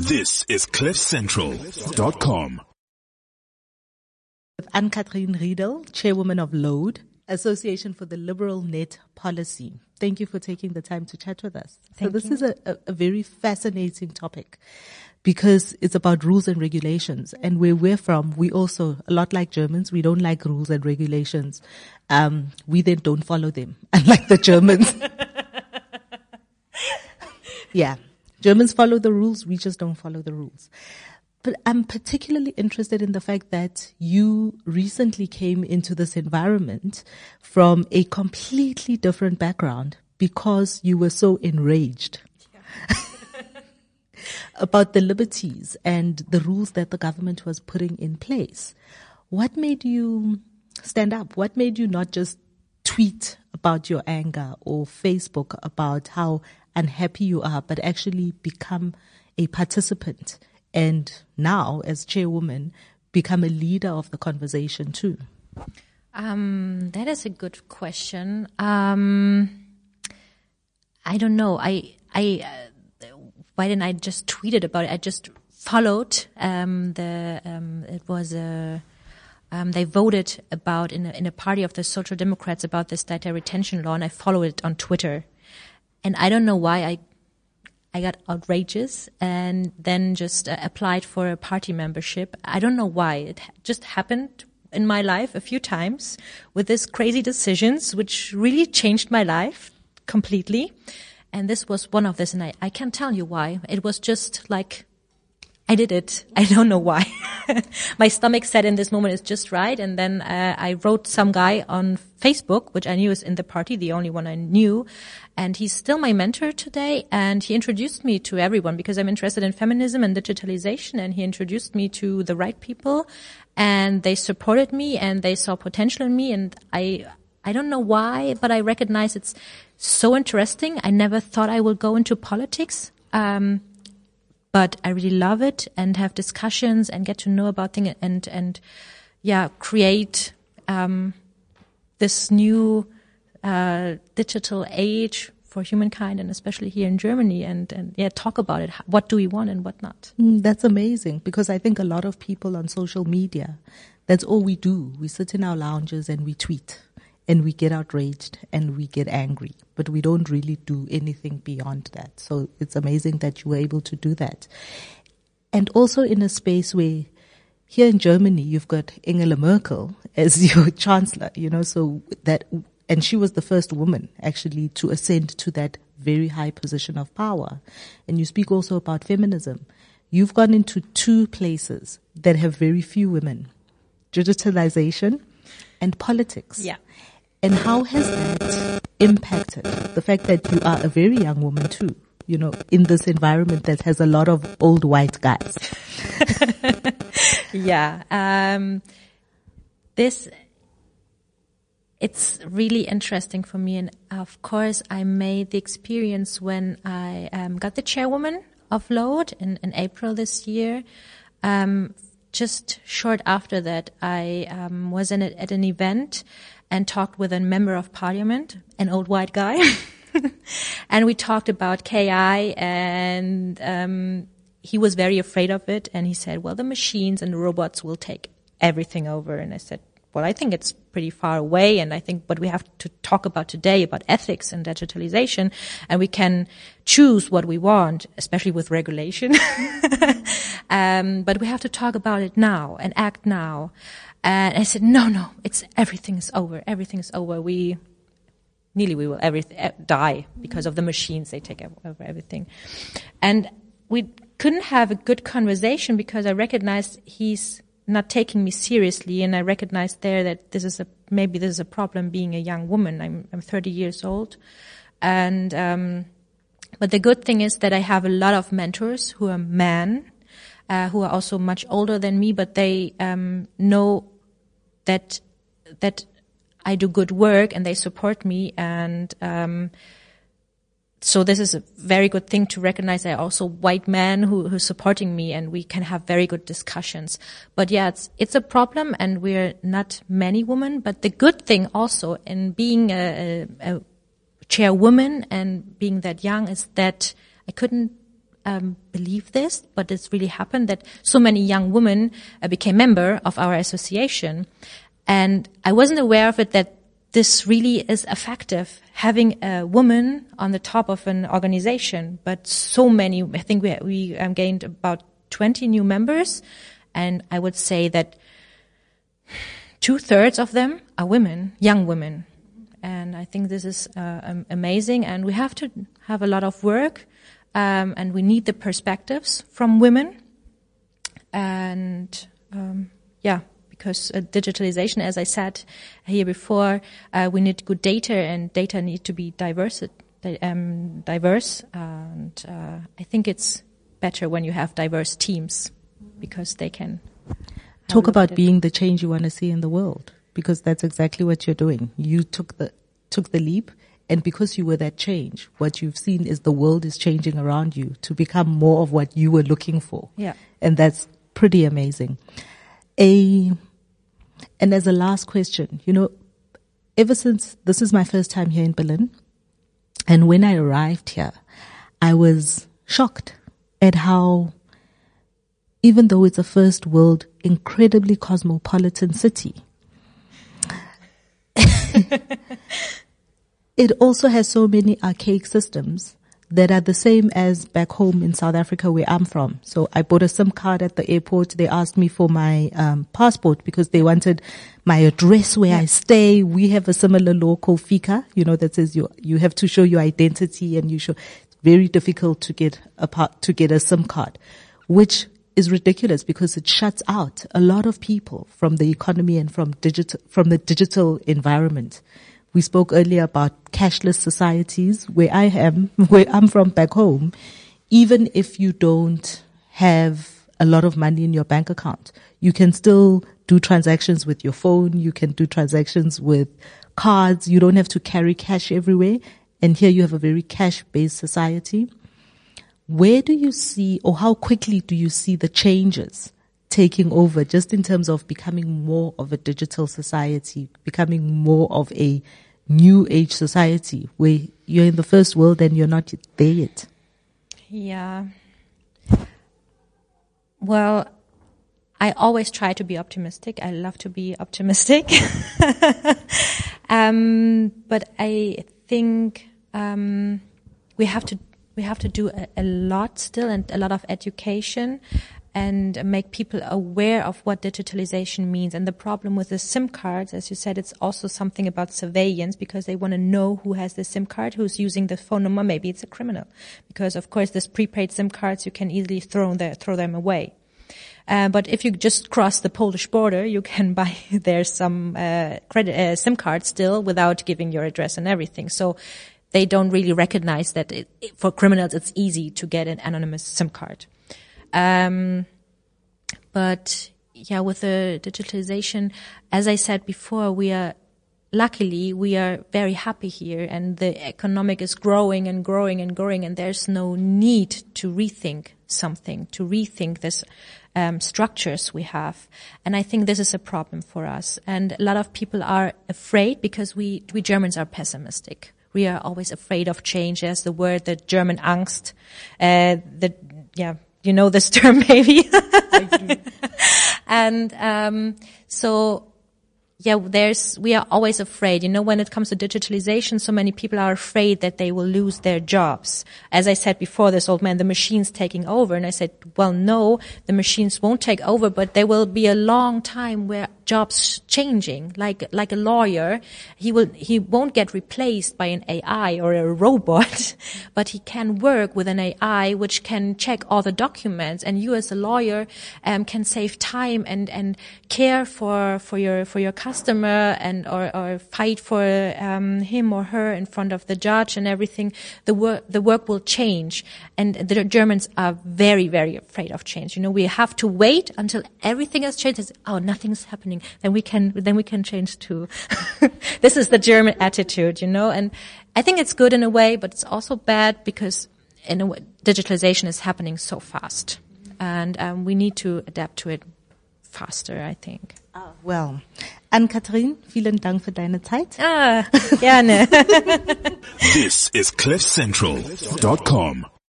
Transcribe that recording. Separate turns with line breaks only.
This is CliffCentral.com.
With Ann-Cathrin Riedel, Chairwoman of LOAD, Association for the Liberal Net Policy. Thank you for taking the time to chat with us.
Thank
so this
you.
is a, a, a very fascinating topic because it's about rules and regulations. And where we're from, we also, a lot like Germans, we don't like rules and regulations. Um, we then don't follow them, unlike the Germans. yeah. Germans follow the rules, we just don't follow the rules. But I'm particularly interested in the fact that you recently came into this environment from a completely different background because you were so enraged about the liberties and the rules that the government was putting in place. What made you stand up? What made you not just tweet about your anger or Facebook about how unhappy you are, but actually become a participant and now, as chairwoman, become a leader of the conversation too?
Um, that is a good question. Um, I don't know. I, I, uh, why didn't I just tweet it about it? I just followed, um, the, um, it was a, um, they voted about in a, in a party of the Social Democrats about this data retention law and I followed it on Twitter. And I don't know why I I got outrageous and then just uh, applied for a party membership. I don't know why. It just happened in my life a few times with these crazy decisions, which really changed my life completely. And this was one of this, and I, I can't tell you why. It was just like, I did it. I don't know why. my stomach said in this moment is just right. And then uh, I wrote some guy on Facebook, which I knew is in the party, the only one I knew. And he's still my mentor today. And he introduced me to everyone because I'm interested in feminism and digitalization. And he introduced me to the right people and they supported me and they saw potential in me. And I, I don't know why, but I recognize it's so interesting. I never thought I would go into politics. Um, but I really love it and have discussions and get to know about things and, and yeah, create, um, this new, uh, digital age for humankind and especially here in Germany and, and yeah, talk about it. What do we want and what not?
Mm, that's amazing because I think a lot of people on social media, that's all we do. We sit in our lounges and we tweet and we get outraged and we get angry, but we don't really do anything beyond that. So it's amazing that you were able to do that. And also in a space where here in Germany, you've got Angela Merkel as your chancellor, you know, so that, and she was the first woman actually to ascend to that very high position of power. And you speak also about feminism. You've gone into two places that have very few women. Digitalization and politics.
Yeah.
And how has that impacted the fact that you are a very young woman too? You know, in this environment that has a lot of old white guys.
yeah. Um, this, it's really interesting for me. And of course, I made the experience when I um, got the chairwoman of LOAD in, in April this year. Um, just short after that, I um, was in a, at an event and talked with a member of parliament, an old white guy. and we talked about KI and um, he was very afraid of it. And he said, well, the machines and the robots will take everything over. And I said, well, I think it's pretty far away. And I think what we have to talk about today about ethics and digitalization, and we can choose what we want, especially with regulation. um, but we have to talk about it now and act now. And I said, no, no, it's everything is over. Everything is over. We nearly we will everything die because of the machines. They take over everything. And we couldn't have a good conversation because I recognized he's not taking me seriously and I recognized there that this is a maybe this is a problem being a young woman. I'm I'm 30 years old. And um but the good thing is that I have a lot of mentors who are men uh, who are also much older than me, but they um, know that that I do good work and they support me. And um, so this is a very good thing to recognize. There are also white men who who's supporting me, and we can have very good discussions. But yeah, it's it's a problem, and we're not many women. But the good thing also in being a, a, a chairwoman and being that young is that I couldn't um, believe this, but it's really happened that so many young women uh, became member of our association. And I wasn't aware of it that this really is effective having a woman on the top of an organization, but so many, I think we, we um, gained about 20 new members. And I would say that two thirds of them are women, young women. And I think this is uh, amazing. And we have to have a lot of work. Um, and we need the perspectives from women. And um, yeah, because uh, digitalization, as I said here before, uh, we need good data, and data need to be diverse. Um, diverse, and uh, I think it's better when you have diverse teams because they can
talk about being the change you want to see in the world because that's exactly what you're doing. You took the took the leap and because you were that change, what you've seen is the world is changing around you to become more of what you were looking for.
Yeah.
And that's pretty amazing. A and as a last question, you know, ever since this is my first time here in Berlin, and when I arrived here, I was shocked at how, even though it's a first world, incredibly cosmopolitan city, it also has so many archaic systems that are the same as back home in South Africa where I'm from. So I bought a SIM card at the airport. They asked me for my um, passport because they wanted my address where yeah. I stay. We have a similar law called FICA, you know, that says you you have to show your identity and you show. It's very difficult to get a part, to get a SIM card, which is ridiculous because it shuts out a lot of people from the economy and from digital from the digital environment. We spoke earlier about cashless societies where I am, where I'm from back home. Even if you don't have a lot of money in your bank account, you can still do transactions with your phone. You can do transactions with cards. You don't have to carry cash everywhere. And here you have a very cash based society. Where do you see or how quickly do you see the changes taking over just in terms of becoming more of a digital society, becoming more of a new age society where you're in the first world and you're not there yet?
Yeah. Well, I always try to be optimistic. I love to be optimistic. um, but I think um, we have to we have to do a, a, lot still and a lot of education and make people aware of what digitalization means. And the problem with the SIM cards, as you said, it's also something about surveillance because they want to know who has the SIM card, who's using the phone number. Maybe it's a criminal because, of course, this prepaid SIM cards, you can easily throw, throw them away. Uh, but if you just cross the Polish border, you can buy there some uh, credit uh, SIM card still without giving your address and everything. So they don't really recognize that it, for criminals it's easy to get an anonymous SIM card. Um, but yeah, with the digitalization, as I said before, we are luckily we are very happy here and the economic is growing and growing and growing and there's no need to rethink something, to rethink this um, structures we have. And I think this is a problem for us. And a lot of people are afraid because we, we Germans are pessimistic. We are always afraid of change. As the word, the German angst, uh, the, yeah, you know this term maybe. and um, so yeah, there's, we are always afraid. You know, when it comes to digitalization, so many people are afraid that they will lose their jobs. As I said before, this old man, the machine's taking over. And I said, well, no, the machines won't take over, but there will be a long time where jobs changing, like, like a lawyer. He will, he won't get replaced by an AI or a robot, but he can work with an AI which can check all the documents. And you as a lawyer, um, can save time and, and care for, for your, for your and, or, or fight for, um, him or her in front of the judge and everything. The work, the work will change. And the Germans are very, very afraid of change. You know, we have to wait until everything has changed. oh, nothing's happening then we can then we can change too. this is the German attitude, you know, and I think it's good in a way, but it's also bad because in a way, digitalization is happening so fast, and um, we need to adapt to it faster. I think.
Ah, well, Ann-Cathrin, vielen Dank für deine Zeit.
Ah, gerne.
this is CliffCentral.com.